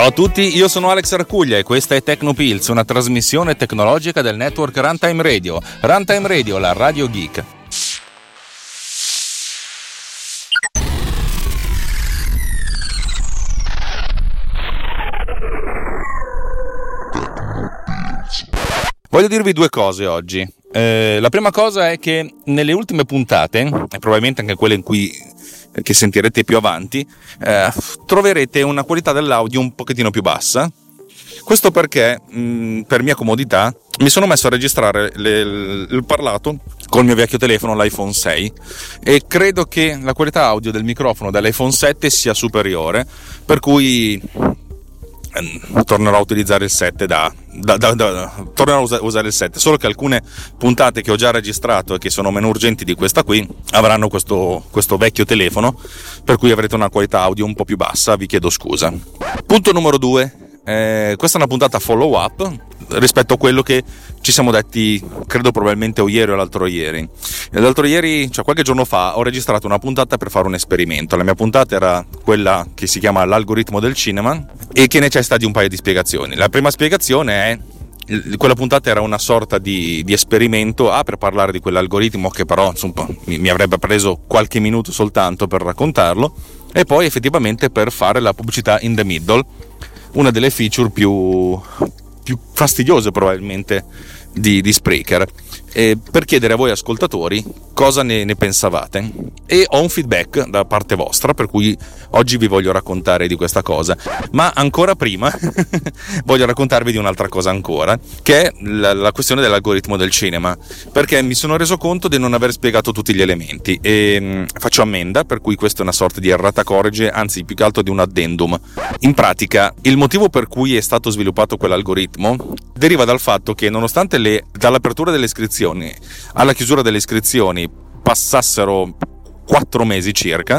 Ciao a tutti, io sono Alex Arcuglia e questa è Tecnopills, una trasmissione tecnologica del network Runtime Radio. Runtime Radio, la radio geek. Voglio dirvi due cose oggi. Eh, la prima cosa è che nelle ultime puntate, e probabilmente anche quelle in cui che sentirete più avanti, eh, troverete una qualità dell'audio un pochettino più bassa. Questo perché, mh, per mia comodità, mi sono messo a registrare le, il, il parlato col mio vecchio telefono, l'iPhone 6, e credo che la qualità audio del microfono dell'iPhone 7 sia superiore, per cui tornerò a utilizzare il 7 da, da, da, da, tornerò a usare il 7 solo che alcune puntate che ho già registrato e che sono meno urgenti di questa qui avranno questo, questo vecchio telefono per cui avrete una qualità audio un po' più bassa vi chiedo scusa. Punto numero 2 eh, questa è una puntata follow up rispetto a quello che ci siamo detti, credo probabilmente o ieri o l'altro ieri. L'altro ieri, cioè qualche giorno fa, ho registrato una puntata per fare un esperimento. La mia puntata era quella che si chiama L'algoritmo del cinema e che necessita di un paio di spiegazioni. La prima spiegazione è quella puntata era una sorta di, di, esperimento A per parlare di quell'algoritmo che però insomma, mi, mi, avrebbe preso qualche minuto soltanto per raccontarlo e poi effettivamente per fare la pubblicità in the middle una delle feature più, più fastidiose probabilmente di, di Spreaker. Eh, per chiedere a voi ascoltatori cosa ne, ne, pensavate. E ho un feedback da parte vostra per cui oggi vi voglio raccontare di questa cosa. Ma ancora prima voglio raccontarvi di un'altra cosa ancora che è la, la, questione dell'algoritmo del cinema. Perché mi sono reso conto di non aver spiegato tutti gli elementi. E mh, mm, faccio ammenda per cui questa è una sorta di errata corrige anzi più che altro di un addendum. In pratica il motivo per cui è stato sviluppato quell'algoritmo deriva dal fatto che nonostante le, dall'apertura delle iscrizioni alla chiusura delle iscrizioni passassero 4 mesi circa,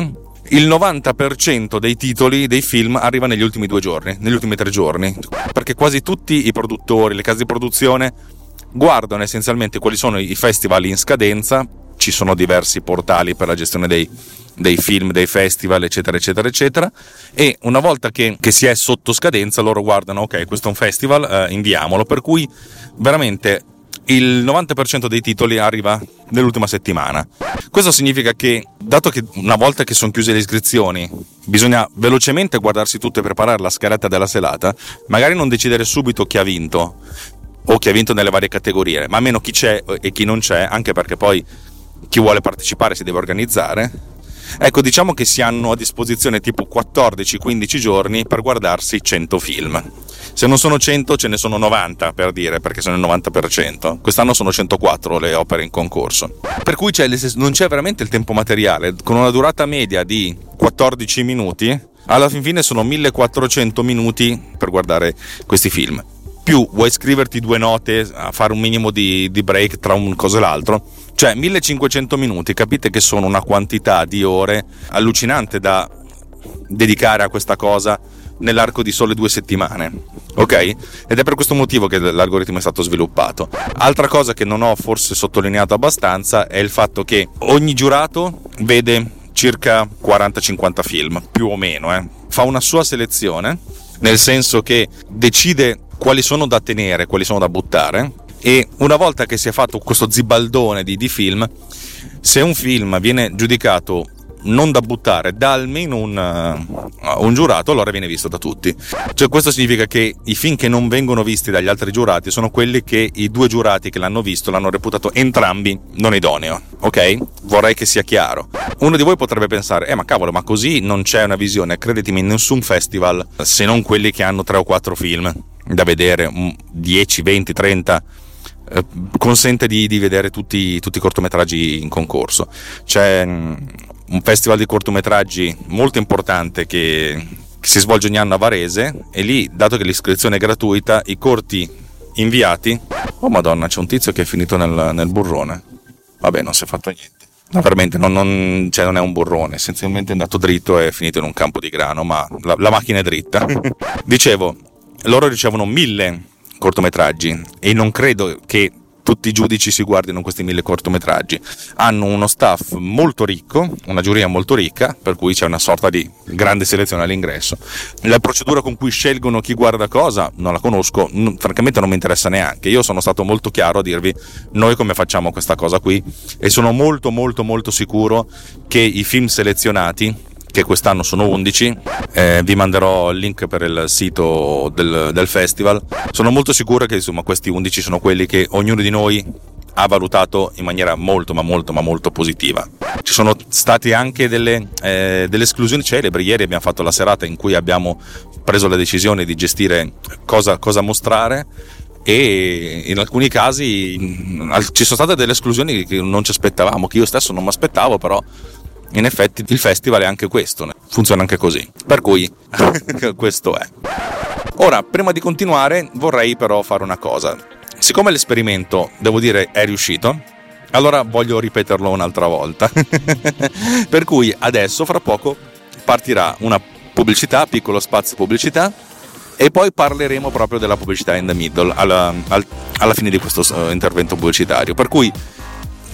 il 90% dei titoli dei film arriva negli ultimi due giorni, negli ultimi tre giorni, perché quasi tutti i produttori, le case di produzione guardano essenzialmente quali sono i festival in scadenza, ci sono diversi portali per la gestione dei, dei film, dei festival, eccetera, eccetera, eccetera. E una volta che, che, si è sotto scadenza, loro guardano, ok, questo è un festival, eh, inviamolo. Per cui veramente il 90% dei titoli arriva nell'ultima settimana. Questo significa che, dato che una volta che sono chiuse le iscrizioni, bisogna velocemente guardarsi tutto e preparare la scaletta della serata, magari non decidere subito chi ha vinto o chi ha vinto nelle varie categorie, ma almeno chi c'è e chi non c'è, anche perché poi chi vuole partecipare si deve organizzare Ecco, diciamo che si hanno a disposizione tipo 14-15 giorni per guardarsi 100 film. Se non sono 100 ce ne sono 90 per dire, perché sono il 90%. Quest'anno sono 104 le opere in concorso. Per cui c'è, non c'è veramente il tempo materiale, con una durata media di 14 minuti, alla fin fine sono 1400 minuti per guardare questi film. Più vuoi scriverti due note, fare un minimo di, di break tra un cosa e l'altro, cioè 1500 minuti, capite che sono una quantità di ore allucinante da dedicare a questa cosa nell'arco di sole due settimane. Ok? Ed è per questo motivo che l'algoritmo è stato sviluppato. Altra cosa che non ho forse sottolineato abbastanza è il fatto che ogni giurato vede circa 40-50 film, più o meno, eh. fa una sua selezione, nel senso che decide quali sono da tenere, quali sono da buttare e una volta che si è fatto questo zibaldone di, di film, se un film viene giudicato non da buttare da almeno un, uh, un, giurato, allora viene visto da tutti. Cioè, questo significa che i film che non vengono visti dagli altri giurati sono quelli che i due giurati che l'hanno visto l'hanno reputato entrambi non idoneo. Ok? Vorrei che sia chiaro. Uno di voi potrebbe pensare, eh ma cavolo, ma così non c'è una visione, credetemi, in nessun festival, se non quelli che hanno tre o quattro film da vedere, 10, 20, 30 eh, consente di, di vedere tutti, tutti, i cortometraggi in concorso. C'è mm, un festival di cortometraggi molto importante che, che si svolge ogni anno a Varese e lì, dato che l'iscrizione è gratuita, i corti inviati... Oh madonna, c'è un tizio che è finito nel, nel burrone. Vabbè, non si è fatto niente. No, veramente non, non, cioè non, è un burrone, essenzialmente è andato dritto e è finito in un campo di grano, ma la, la macchina è dritta. Dicevo, loro ricevono mille cortometraggi e non credo che tutti i giudici si guardino questi mille cortometraggi. Hanno uno staff molto ricco, una giuria molto ricca, per cui c'è una sorta di grande selezione all'ingresso. La procedura con cui scelgono chi guarda cosa non la conosco, francamente non mi interessa neanche. Io sono stato molto chiaro a dirvi noi come facciamo questa cosa qui e sono molto molto molto sicuro che i film selezionati che quest'anno sono 11, eh, vi manderò il link per il sito del, del festival. Sono molto sicuro che insomma, questi 11 sono quelli che ognuno di noi ha valutato in maniera molto ma molto ma molto positiva. Ci sono state anche delle, eh, delle, esclusioni celebri, ieri abbiamo fatto la serata in cui abbiamo preso la decisione di gestire cosa, cosa mostrare e in alcuni casi ci sono state delle esclusioni che non ci aspettavamo, che io stesso non mi aspettavo, però in effetti il festival è anche questo, funziona anche così. Per cui questo è. Ora, prima di continuare, vorrei però fare una cosa. Siccome l'esperimento, devo dire, è riuscito, allora voglio ripeterlo un'altra volta. per cui adesso, fra poco, partirà una pubblicità, piccolo spazio pubblicità, e poi parleremo proprio della pubblicità in the middle alla, alla fine di questo uh, intervento pubblicitario. Per cui,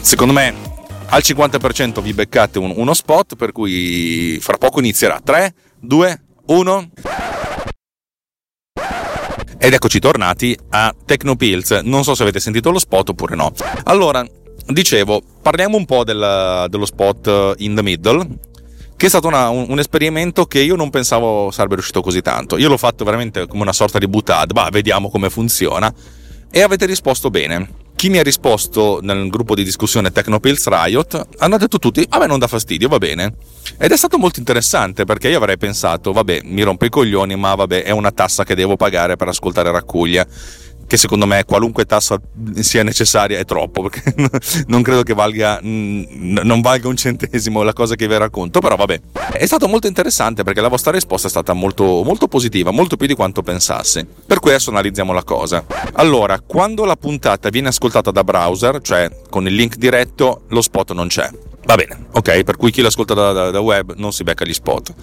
secondo me, al 50% vi beccate un, uno spot, per cui fra poco inizierà. 3, 2, 1. Ed eccoci tornati a Tecnopills. Non so se avete sentito lo spot oppure no. Allora, dicevo, parliamo un po' del, dello spot in the middle, che è stato una, un, un, esperimento che io non pensavo sarebbe riuscito così tanto. Io l'ho fatto veramente come una sorta di butad, ma vediamo come funziona. E avete risposto bene. Chi mi ha risposto nel gruppo di discussione Technopills Riot hanno detto tutti, a me non dà fastidio, va bene. Ed è stato molto interessante perché io avrei pensato, vabbè, mi rompe i coglioni, ma vabbè, è una tassa che devo pagare per ascoltare Raccuglia che secondo me qualunque tassa sia necessaria è troppo, perché non credo che valga, non valga un centesimo la cosa che vi racconto, però vabbè. È stato molto interessante perché la vostra risposta è stata molto, molto positiva, molto più di quanto pensassi. Per cui adesso analizziamo la cosa. Allora, quando la puntata viene ascoltata da browser, cioè con il link diretto, lo spot non c'è. Va bene, ok, per cui chi l'ascolta da, da, da web non si becca gli spot.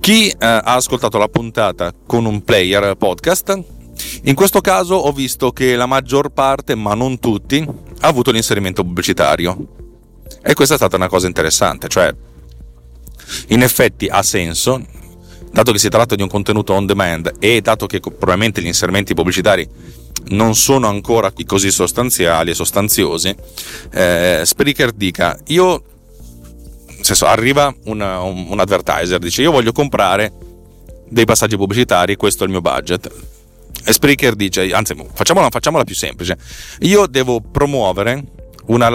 Chi eh, ha ascoltato la puntata con un player podcast in questo caso ho visto che la maggior parte, ma non tutti, ha avuto l'inserimento pubblicitario. E questa è stata una cosa interessante, cioè in effetti ha senso, dato che si tratta di un contenuto on demand e dato che probabilmente gli inserimenti pubblicitari non sono ancora così sostanziali e sostanziosi, eh, Spreaker dica io, nel senso, arriva una, un, un advertiser, dice io voglio comprare dei passaggi pubblicitari, questo è il mio budget Spreaker dice, anzi facciamola, facciamola più semplice, io devo promuovere una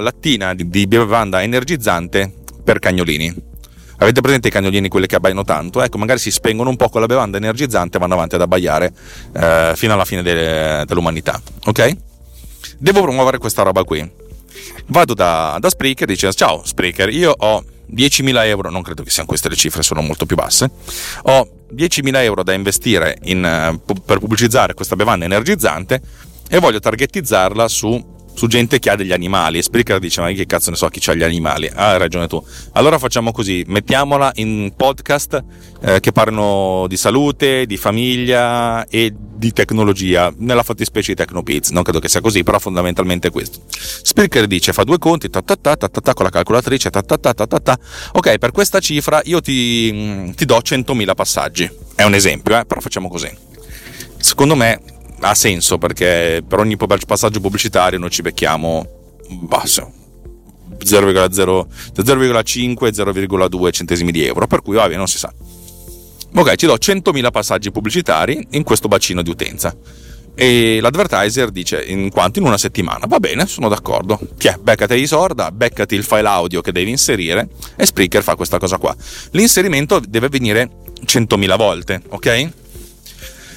lattina di, di bevanda energizzante per cagnolini. Avete presente i cagnolini, quelli che abbaiano tanto? Ecco, magari si spengono un po' con la bevanda energizzante e vanno avanti ad abbaiare eh, fino alla fine de- dell'umanità. Ok? Devo promuovere questa roba qui. Vado da, da Spreaker e dice: Ciao Spreaker, io ho 10.000 euro, non credo che siano queste le cifre, sono molto più basse. Ho 10.000 euro da investire in, eh, per pubblicizzare questa bevanda energizzante e voglio targetizzarla su su gente che ha degli animali. E Spreaker dice: Ma che cazzo ne so chi ha gli animali? Ah, hai ragione tu. Allora facciamo così: mettiamola in podcast eh, che parlano di salute, di famiglia e di tecnologia, nella fattispecie di Tecnopiz. Non credo che sia così, però fondamentalmente è questo. Spreaker dice: fa due conti, ta ta ta ta ta, ta con la calcolatrice, ta ta ta ta ta ta. Ok, per questa cifra io ti, ti do 100.000 passaggi. È un esempio, eh? però facciamo così. Secondo me ha senso perché per ogni passaggio pubblicitario noi ci becchiamo basso. 0,5-0,2 centesimi di euro per cui vabbè non si sa. Ok ci do 100.000 passaggi pubblicitari in questo bacino di utenza. E l'advertiser dice in quanto in una settimana. Va bene sono d'accordo. Tiè, beccati i sorda beccati il file audio che devi inserire e Spreaker fa questa cosa qua. L'inserimento deve avvenire 100.000 volte ok?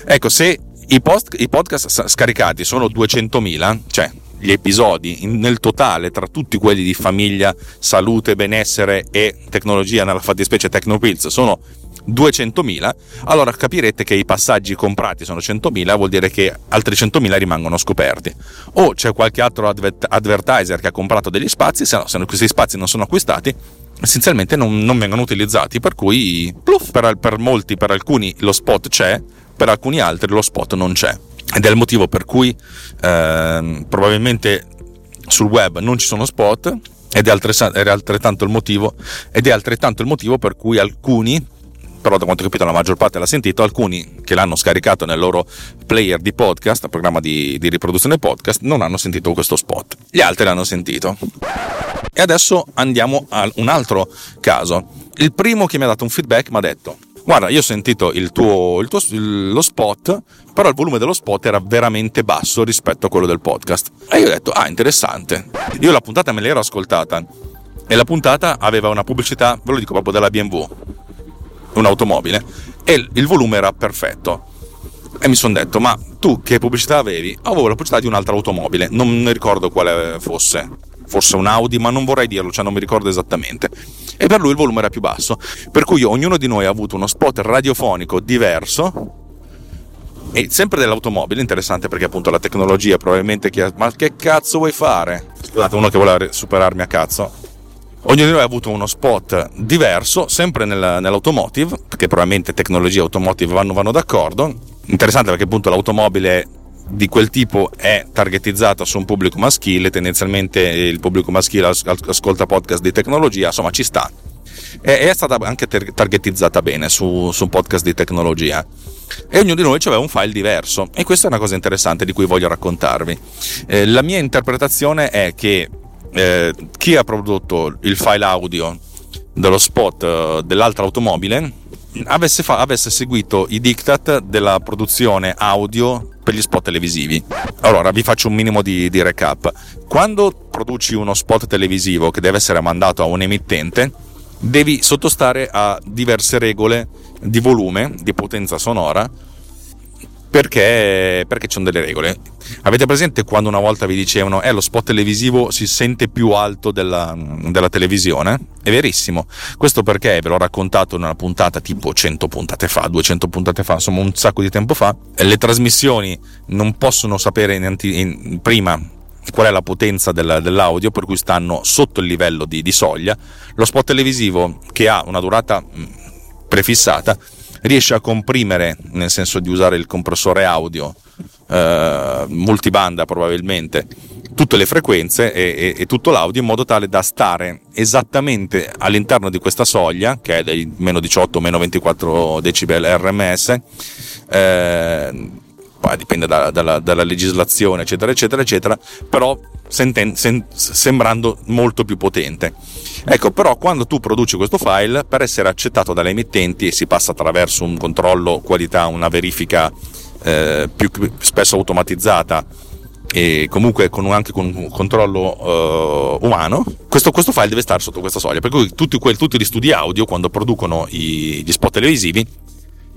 Ecco se i, post, I, podcast scaricati sono 200.000, cioè gli episodi nel totale tra tutti quelli di famiglia, salute, benessere e tecnologia nella fattispecie Tecnopills sono 200.000, allora capirete che i passaggi comprati sono 100.000, vuol dire che altri 100.000 rimangono scoperti. O c'è qualche altro adver- advertiser che ha comprato degli spazi, se, no, se questi spazi non sono acquistati, essenzialmente non, non vengono utilizzati, per cui pluff, per, per molti, per alcuni lo spot c'è, per alcuni altri lo spot non c'è. ed è il motivo per cui eh, probabilmente sul web non ci sono spot ed è altrettanto il motivo ed è altrettanto il motivo per cui alcuni però da quanto ho capito la maggior parte l'ha sentito, alcuni che l'hanno scaricato nel loro player di podcast, programma di, di riproduzione podcast, non hanno sentito questo spot, gli altri l'hanno sentito. E adesso andiamo a un altro caso. Il primo che mi ha dato un feedback mi ha detto, guarda, io ho sentito il tuo, il tuo, lo spot, però il volume dello spot era veramente basso rispetto a quello del podcast. E io ho detto, ah, interessante. Io la puntata me l'ero ascoltata e la puntata aveva una pubblicità, ve lo dico proprio della BMW un'automobile e il volume era perfetto. E mi sono detto, ma tu che pubblicità avevi? Avevo la pubblicità di un'altra automobile, non ricordo quale fosse, forse un Audi, ma non vorrei dirlo, cioè non mi ricordo esattamente. E per lui il volume era più basso, per cui ognuno di noi ha avuto uno spot radiofonico diverso e sempre dell'automobile, interessante perché appunto la tecnologia probabilmente chi ha, ma che cazzo vuoi fare? Scusate, uno che vuole superarmi a cazzo Ognuno di noi ha avuto uno spot diverso, sempre nel, nell'automotive, perché probabilmente tecnologia e automotive vanno, vanno d'accordo. Interessante perché appunto l'automobile di quel tipo è targetizzata su un pubblico maschile, tendenzialmente il pubblico maschile ascolta podcast di tecnologia, insomma ci sta. E è stata anche targetizzata bene su, su un podcast di tecnologia e ognuno di noi aveva un file diverso e questa è una cosa interessante di cui voglio raccontarvi. Eh, la mia interpretazione è che eh, chi ha prodotto il file audio dello spot eh, dell'altra automobile avesse, fa- avesse, seguito i diktat della produzione audio per gli spot televisivi. Allora, vi faccio un minimo di, di recap. Quando produci uno spot televisivo che deve essere mandato a un emittente, devi sottostare a diverse regole di volume, di potenza sonora perché, perché ci sono delle regole. Avete presente quando una volta vi dicevano eh, lo spot televisivo si sente più alto della, della televisione? È verissimo. Questo perché ve l'ho raccontato in una puntata tipo 100 puntate fa, 200 puntate fa, insomma un sacco di tempo fa. Le trasmissioni non possono sapere in anti, in, prima qual è la potenza del, dell'audio, per cui stanno sotto il livello di, di soglia. Lo spot televisivo che ha una durata prefissata riesce a comprimere, nel senso di usare il compressore audio eh, multibanda probabilmente, tutte le frequenze e, e, e, tutto l'audio in modo tale da stare esattamente all'interno di questa soglia, che è dei meno 18 meno 24 decibel RMS, eh, poi dipende da, dalla, dalla, legislazione, eccetera, eccetera, eccetera, però senten, sen, sembrando molto più potente. Ecco, però quando tu produci questo file, per essere accettato dalle emittenti, e si passa attraverso un controllo qualità, una verifica eh, più spesso automatizzata e comunque con un, anche con un controllo uh, umano, questo, questo, file deve stare sotto questa soglia. Per cui tutti, tutti gli studi audio, quando producono i, gli spot televisivi,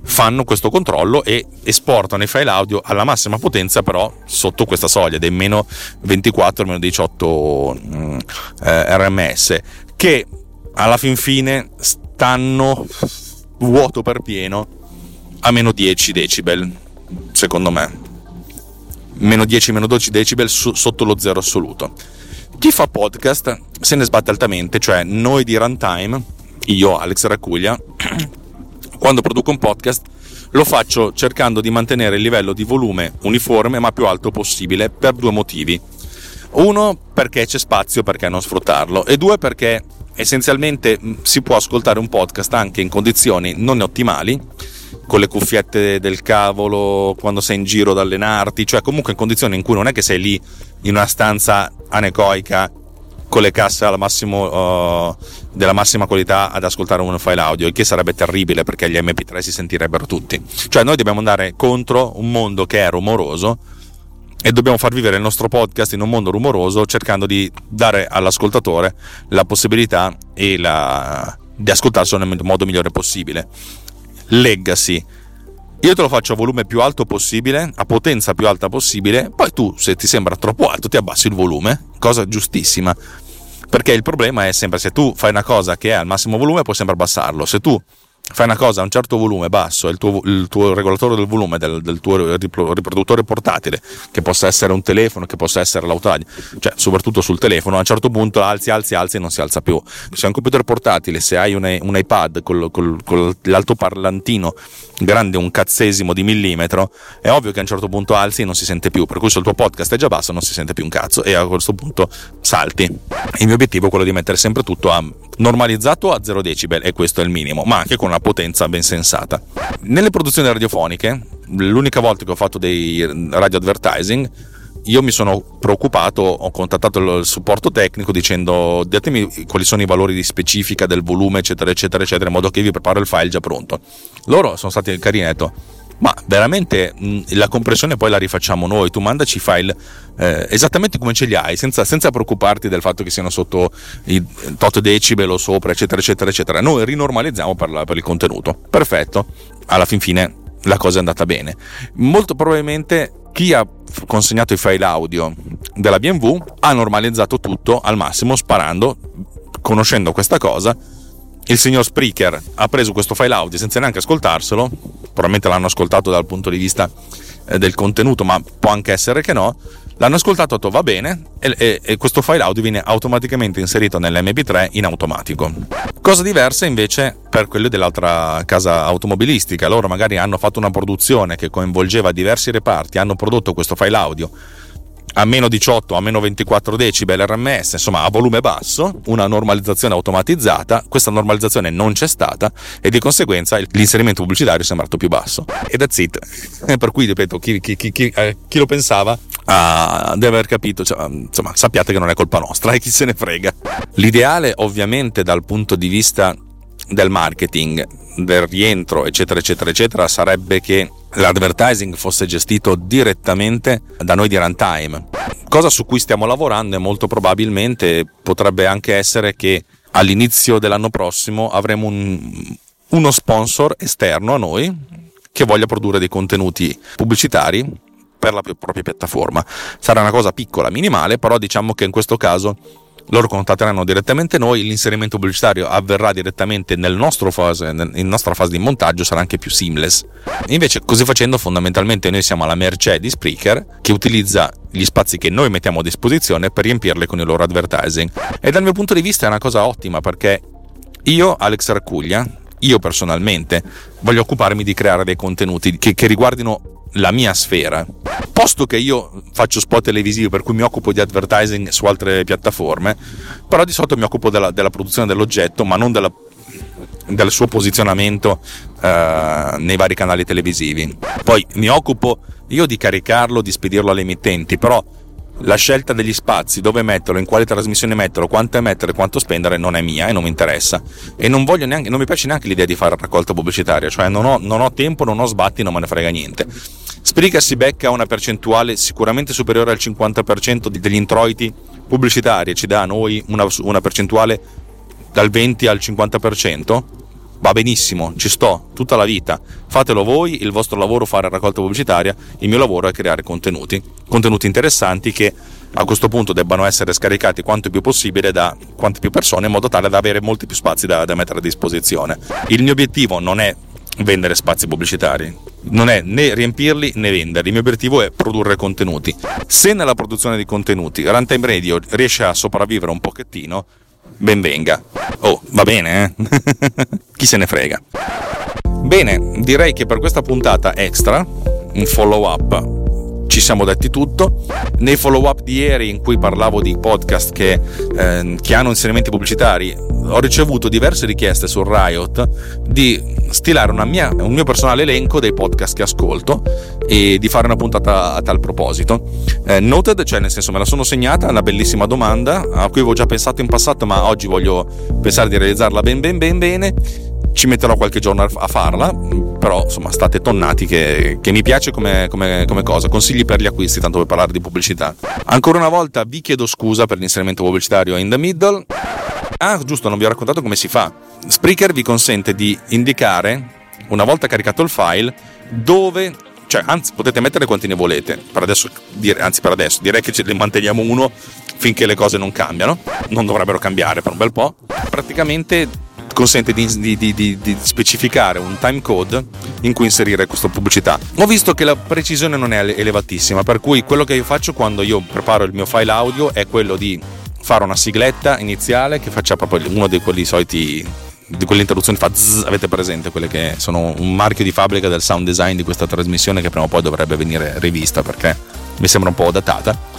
fanno questo controllo e esportano i file audio alla massima potenza però sotto questa soglia dei meno 24 meno 18 mm, eh, rms che alla fin fine stanno vuoto per pieno a meno 10 decibel secondo me. Meno 10 meno 12 decibel su, sotto lo zero assoluto. Chi fa podcast se ne sbatte altamente cioè noi di runtime io Alex Racuglia quando produco un podcast lo faccio cercando di mantenere il livello di volume uniforme ma più alto possibile per due motivi. Uno perché c'è spazio perché non sfruttarlo e due perché essenzialmente si può ascoltare un podcast anche in condizioni non ottimali con le cuffiette del cavolo quando sei in giro ad allenarti, cioè comunque in condizioni in cui non è che sei lì in una stanza anecoica con le casse massimo, uh, della massima qualità ad ascoltare un file audio, il che sarebbe terribile perché gli MP3 si sentirebbero tutti. Cioè noi dobbiamo andare contro un mondo che è rumoroso e dobbiamo far vivere il nostro podcast in un mondo rumoroso cercando di dare all'ascoltatore la possibilità la, di ascoltarselo nel modo migliore possibile. Legacy. Io te lo faccio a volume più alto possibile, a potenza più alta possibile, poi tu se ti sembra troppo alto ti abbassi il volume, cosa giustissima. Perché il problema è sempre se tu fai una cosa che è al massimo volume puoi sempre abbassarlo, se tu fai una cosa a un certo volume basso, il tuo, il tuo regolatore del volume del, del, tuo riproduttore portatile, che possa essere un telefono, che possa essere l'autoradio, cioè soprattutto sul telefono, a un certo punto alzi, alzi, alzi e non si alza più. Se hai un computer portatile, se hai un, un iPad con, col, con l'altoparlantino grande un cazzesimo di millimetro, è ovvio che a un certo punto alzi e non si sente più, per cui se il tuo podcast è già basso non si sente più un cazzo e a questo punto salti. Il mio obiettivo è quello di mettere sempre tutto a normalizzato a 0 decibel e questo è il minimo, ma anche con una potenza ben sensata. Nelle produzioni radiofoniche, l'unica volta che ho fatto dei radio advertising, io mi sono preoccupato, ho contattato il supporto tecnico dicendo datemi quali sono i valori di specifica del volume, eccetera, eccetera, eccetera, in modo che vi preparo il file già pronto. Loro sono stati carinetto ma veramente mh, la compressione poi la rifacciamo noi, tu mandaci i file eh, esattamente come ce li hai, senza, senza, preoccuparti del fatto che siano sotto i tot decibel o sopra, eccetera, eccetera, eccetera. Noi rinormalizziamo per, la, per il contenuto. Perfetto, alla fin fine la cosa è andata bene. Molto probabilmente chi ha consegnato i file audio della BMW ha normalizzato tutto al massimo sparando, conoscendo questa cosa il signor Spreaker ha preso questo file audio senza neanche ascoltarselo, probabilmente l'hanno ascoltato dal punto di vista eh, del contenuto, ma può anche essere che no. L'hanno ascoltato, ha detto va bene, e, e, e, questo file audio viene automaticamente inserito nell'MP3 in automatico. Cosa diversa invece per quelli dell'altra casa automobilistica. Loro magari hanno fatto una produzione che coinvolgeva diversi reparti, hanno prodotto questo file audio a meno 18, a meno 24 decibel RMS, insomma a volume basso, una normalizzazione automatizzata, questa normalizzazione non c'è stata e di conseguenza l'inserimento pubblicitario è sembrato più basso. E that's it. Per cui, ripeto, chi, chi, chi, eh, chi lo pensava ah, deve aver capito, cioè, insomma, sappiate che non è colpa nostra e chi se ne frega. L'ideale ovviamente dal punto di vista del marketing, del rientro, eccetera, eccetera, eccetera, sarebbe che l'advertising fosse gestito direttamente da noi di Runtime, cosa su cui stiamo lavorando e molto probabilmente potrebbe anche essere che all'inizio dell'anno prossimo avremo un, uno sponsor esterno a noi che voglia produrre dei contenuti pubblicitari per la propria piattaforma. Sarà una cosa piccola, minimale, però diciamo che in questo caso loro contatteranno direttamente noi, l'inserimento pubblicitario avverrà direttamente nel nostro fase, in nostra fase di montaggio, sarà anche più seamless. Invece, così facendo, fondamentalmente noi siamo alla mercé di Spreaker che utilizza gli spazi che noi mettiamo a disposizione per riempirli con il loro advertising. E dal mio punto di vista è una cosa ottima perché io, Alex Raccuglia, io personalmente voglio occuparmi di creare dei contenuti che, che riguardino la mia sfera, posto che io faccio spot televisivi per cui mi occupo di advertising su altre piattaforme, però di solito mi occupo della, della produzione dell'oggetto, ma non della, del suo posizionamento eh, nei vari canali televisivi. Poi mi occupo io di caricarlo, di spedirlo alle emittenti, però la scelta degli spazi, dove metterlo, in quale trasmissione metterlo, quanto emettere, quanto spendere non è mia e non mi interessa. E non, neanche, non mi piace neanche l'idea di fare raccolta pubblicitaria, cioè non ho, non ho tempo, non ho sbatti, non me ne frega niente. Spreaker si becca una percentuale sicuramente superiore al 50% degli introiti pubblicitari e ci dà a noi una, una percentuale dal 20 al 50%, va benissimo, ci sto tutta la vita. Fatelo voi, il vostro lavoro è fare raccolta pubblicitaria, il mio lavoro è creare contenuti, contenuti interessanti che a questo punto debbano essere scaricati quanto più possibile da quante più persone in modo tale da avere molti più spazi da, da mettere a disposizione. Il mio obiettivo non è vendere spazi pubblicitari, non è né riempirli né venderli, il mio obiettivo è produrre contenuti. Se nella produzione di contenuti Runtime Radio riesce a sopravvivere un pochettino, ben venga. Oh, va bene, eh? Chi se ne frega. Bene, direi che per questa puntata extra, un follow up ci siamo detti tutto. Nei follow up di ieri in cui parlavo di podcast che, eh, che hanno inserimenti pubblicitari, ho ricevuto diverse richieste su Riot di stilare mia, un mio personale elenco dei podcast che ascolto e di fare una puntata a tal proposito. Eh, noted, cioè nel senso me la sono segnata, è una bellissima domanda a cui avevo già pensato in passato, ma oggi voglio pensare di realizzarla ben ben ben bene ci metterò qualche giorno a farla, però insomma state tonnati che, che mi piace come, come, come, cosa. Consigli per gli acquisti, tanto per parlare di pubblicità. Ancora una volta vi chiedo scusa per l'inserimento pubblicitario in the middle. Ah, giusto, non vi ho raccontato come si fa. Spreaker vi consente di indicare, una volta caricato il file, dove cioè, anzi, potete mettere quanti ne volete. Per adesso, anzi, per adesso direi che ce ne manteniamo uno finché le cose non cambiano. Non dovrebbero cambiare per un bel po'. Praticamente consente di, di, di, di, specificare un time code in cui inserire questa pubblicità. Ho visto che la precisione non è elevatissima, per cui quello che io faccio quando io preparo il mio file audio è quello di fare una sigletta iniziale che faccia proprio uno di quelli soliti di quelle interruzioni fa zzz, avete presente quelle che sono un marchio di fabbrica del sound design di questa trasmissione che prima o poi dovrebbe venire rivista perché mi sembra un po' datata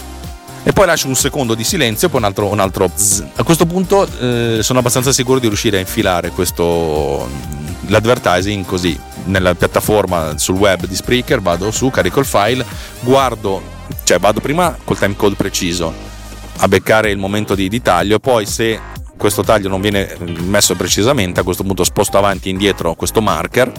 e poi lascio un secondo di silenzio e poi un altro, un altro a questo punto eh, sono abbastanza sicuro di riuscire a infilare questo l'advertising così nella piattaforma sul web di Spreaker vado su carico il file guardo cioè vado prima col time code preciso a beccare il momento di, di taglio e poi se questo taglio non viene messo precisamente, a questo punto sposto avanti e indietro questo marker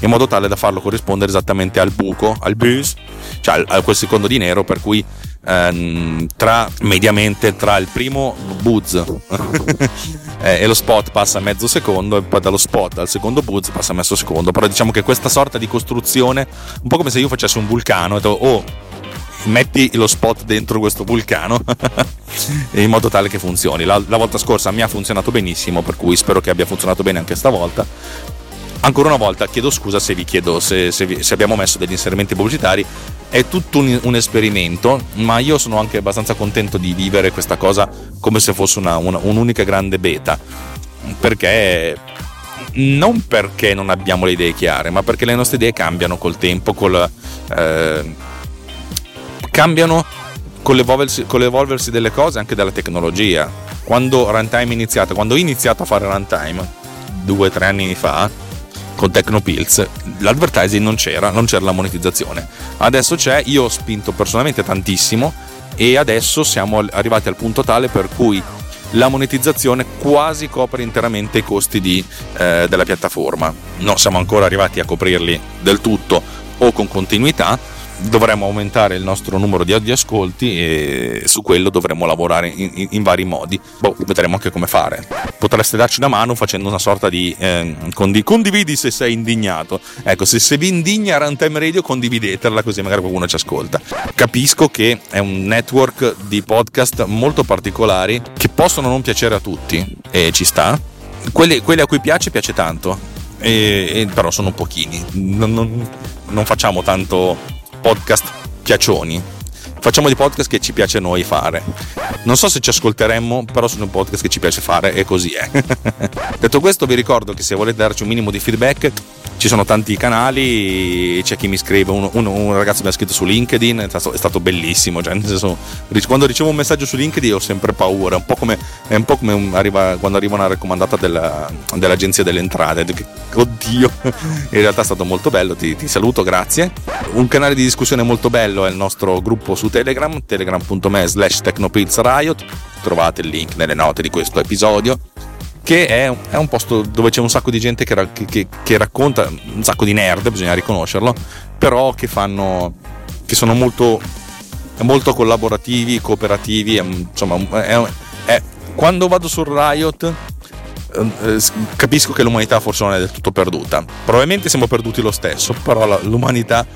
in modo tale da farlo corrispondere esattamente al buco, al bus, cioè a quel secondo di nero per cui ehm, tra mediamente tra il primo buzz e lo spot passa mezzo secondo e poi dallo spot al secondo buzz passa mezzo secondo però diciamo che questa sorta di costruzione un po' come se io facessi un vulcano e oh metti lo spot dentro questo vulcano in modo tale che funzioni. La, la, volta scorsa mi ha funzionato benissimo, per cui spero che abbia funzionato bene anche stavolta. Ancora una volta chiedo scusa se vi chiedo se, se, vi, se abbiamo messo degli inserimenti pubblicitari. È tutto un, un, esperimento, ma io sono anche abbastanza contento di vivere questa cosa come se fosse una, una, un'unica grande beta. Perché non perché non abbiamo le idee chiare, ma perché le nostre idee cambiano col tempo, col, eh, cambiano con l'evolversi, con l'evolversi delle cose anche della tecnologia. Quando Runtime è iniziato, quando ho iniziato a fare Runtime due o tre anni fa con Tecnopills, l'advertising non c'era, non c'era la monetizzazione. Adesso c'è, io ho spinto personalmente tantissimo e adesso siamo arrivati al punto tale per cui la monetizzazione quasi copre interamente i costi di, eh, della piattaforma. Non siamo ancora arrivati a coprirli del tutto o con continuità, dovremmo aumentare il nostro numero di, ascolti e su quello dovremmo lavorare in, in, in, vari modi. Boh, vedremo anche come fare. Potreste darci una mano facendo una sorta di eh, condi- condividi se sei indignato. Ecco, se, se vi indigna Runtime Radio, condividetela così magari qualcuno ci ascolta. Capisco che è un network di podcast molto particolari che possono non piacere a tutti e ci sta. Quelli, quelli a cui piace, piace tanto. E, e però sono pochini. non, non, non facciamo tanto podcast piacioni. Facciamo dei podcast che ci piace a noi fare. Non so se ci ascolteremmo, però sono un podcast che ci piace fare e così è. Detto questo, vi ricordo che se volete darci un minimo di feedback, ci sono tanti canali, c'è chi mi scrive, un, un, un ragazzo mi ha scritto su LinkedIn, è stato, è stato bellissimo, cioè, senso, quando ricevo un messaggio su LinkedIn ho sempre paura, un po' come, è un po' come arriva, quando arriva una raccomandata della, dell'agenzia delle entrate, oddio, in realtà è stato molto bello, ti, ti saluto, grazie. Un canale di discussione molto bello è il nostro gruppo su Telegram, telegram.me slash technopilzriot, trovate il link nelle note di questo episodio che è, è, un posto dove c'è un sacco di gente che, che, che, racconta, un sacco di nerd, bisogna riconoscerlo, però che fanno, che sono molto, molto collaborativi, cooperativi, insomma, è, è, quando vado sul Riot eh, capisco che l'umanità forse non è del tutto perduta, probabilmente siamo perduti lo stesso, però l'umanità,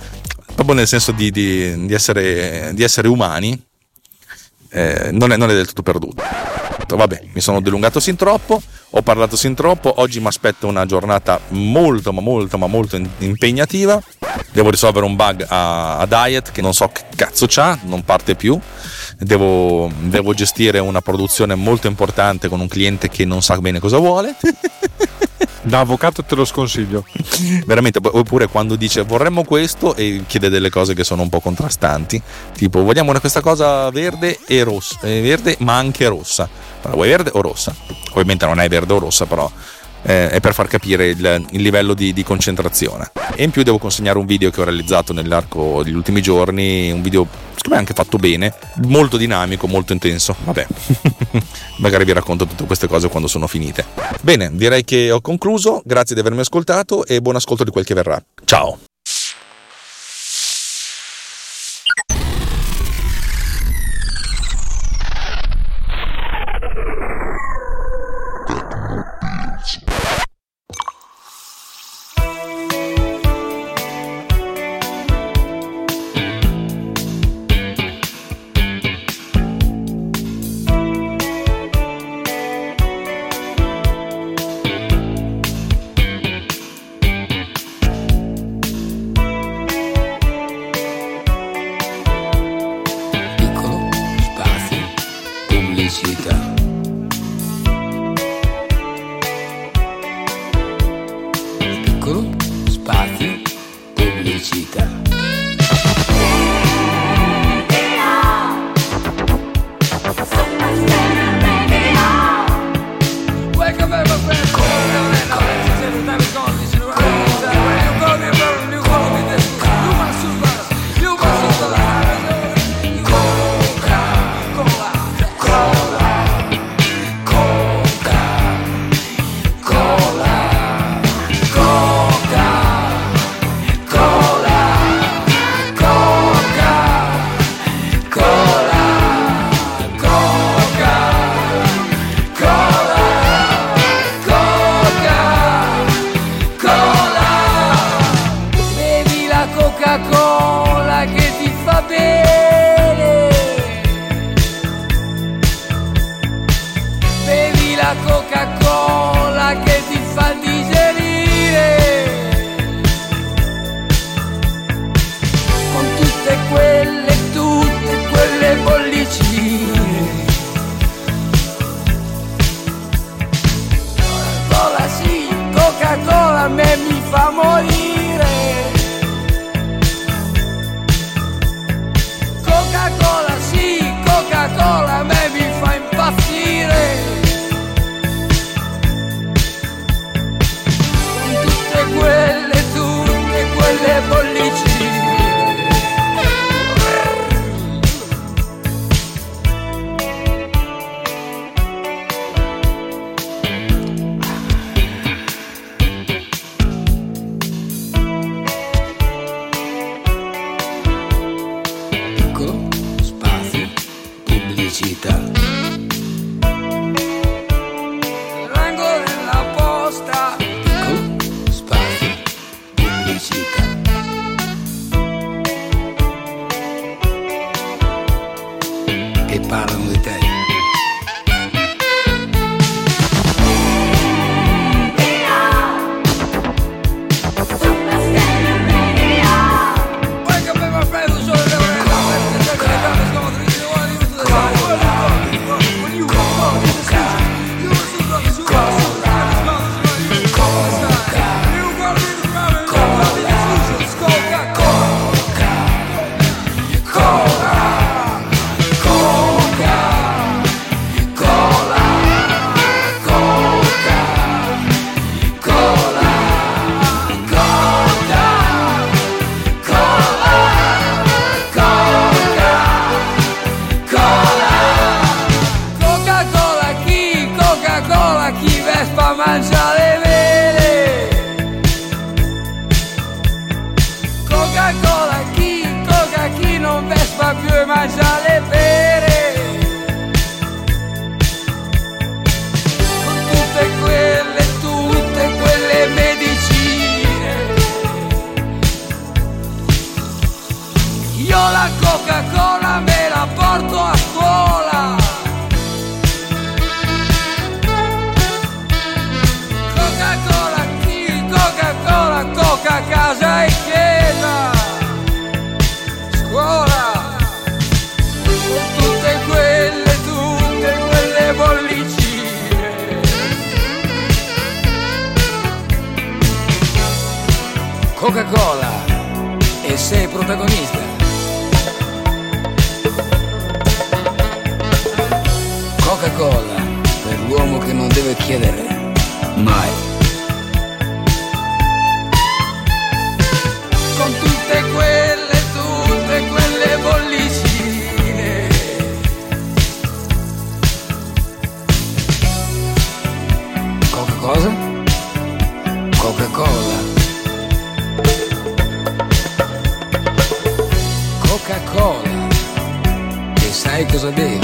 proprio nel senso di, di, di, essere, di essere umani, eh, non, è, non, è, del tutto perduto. Vabbè, mi sono dilungato sin troppo, ho parlato sin troppo, oggi mi aspetta una giornata molto, ma molto, ma molto impegnativa. Devo risolvere un bug a, a Diet che non so che cazzo c'ha, non parte più. Devo, devo gestire una produzione molto importante con un cliente che non sa bene cosa vuole. Da avvocato te lo sconsiglio. Veramente, oppure quando dice vorremmo questo e chiede delle cose che sono un po' contrastanti, tipo vogliamo questa cosa verde e rossa, eh, verde ma anche rossa. Allora, vuoi verde o rossa? Ovviamente non è verde o rossa, però eh, è per far capire il, il livello di, di, concentrazione. E in più devo consegnare un video che ho realizzato nell'arco degli ultimi giorni, un video secondo me anche fatto bene, molto dinamico, molto intenso. Vabbè, magari vi racconto tutte queste cose quando sono finite. Bene, direi che ho concluso, grazie di avermi ascoltato e buon ascolto di quel che verrà. Ciao! Ecco, spazio pubblicità. coca 记得。parola e sei protagonista. Coca-Cola per l'uomo che non deve chiedere mai. Con tutte quelle, tutte quelle bollicine. Coca-Cosa? aí, quer saber?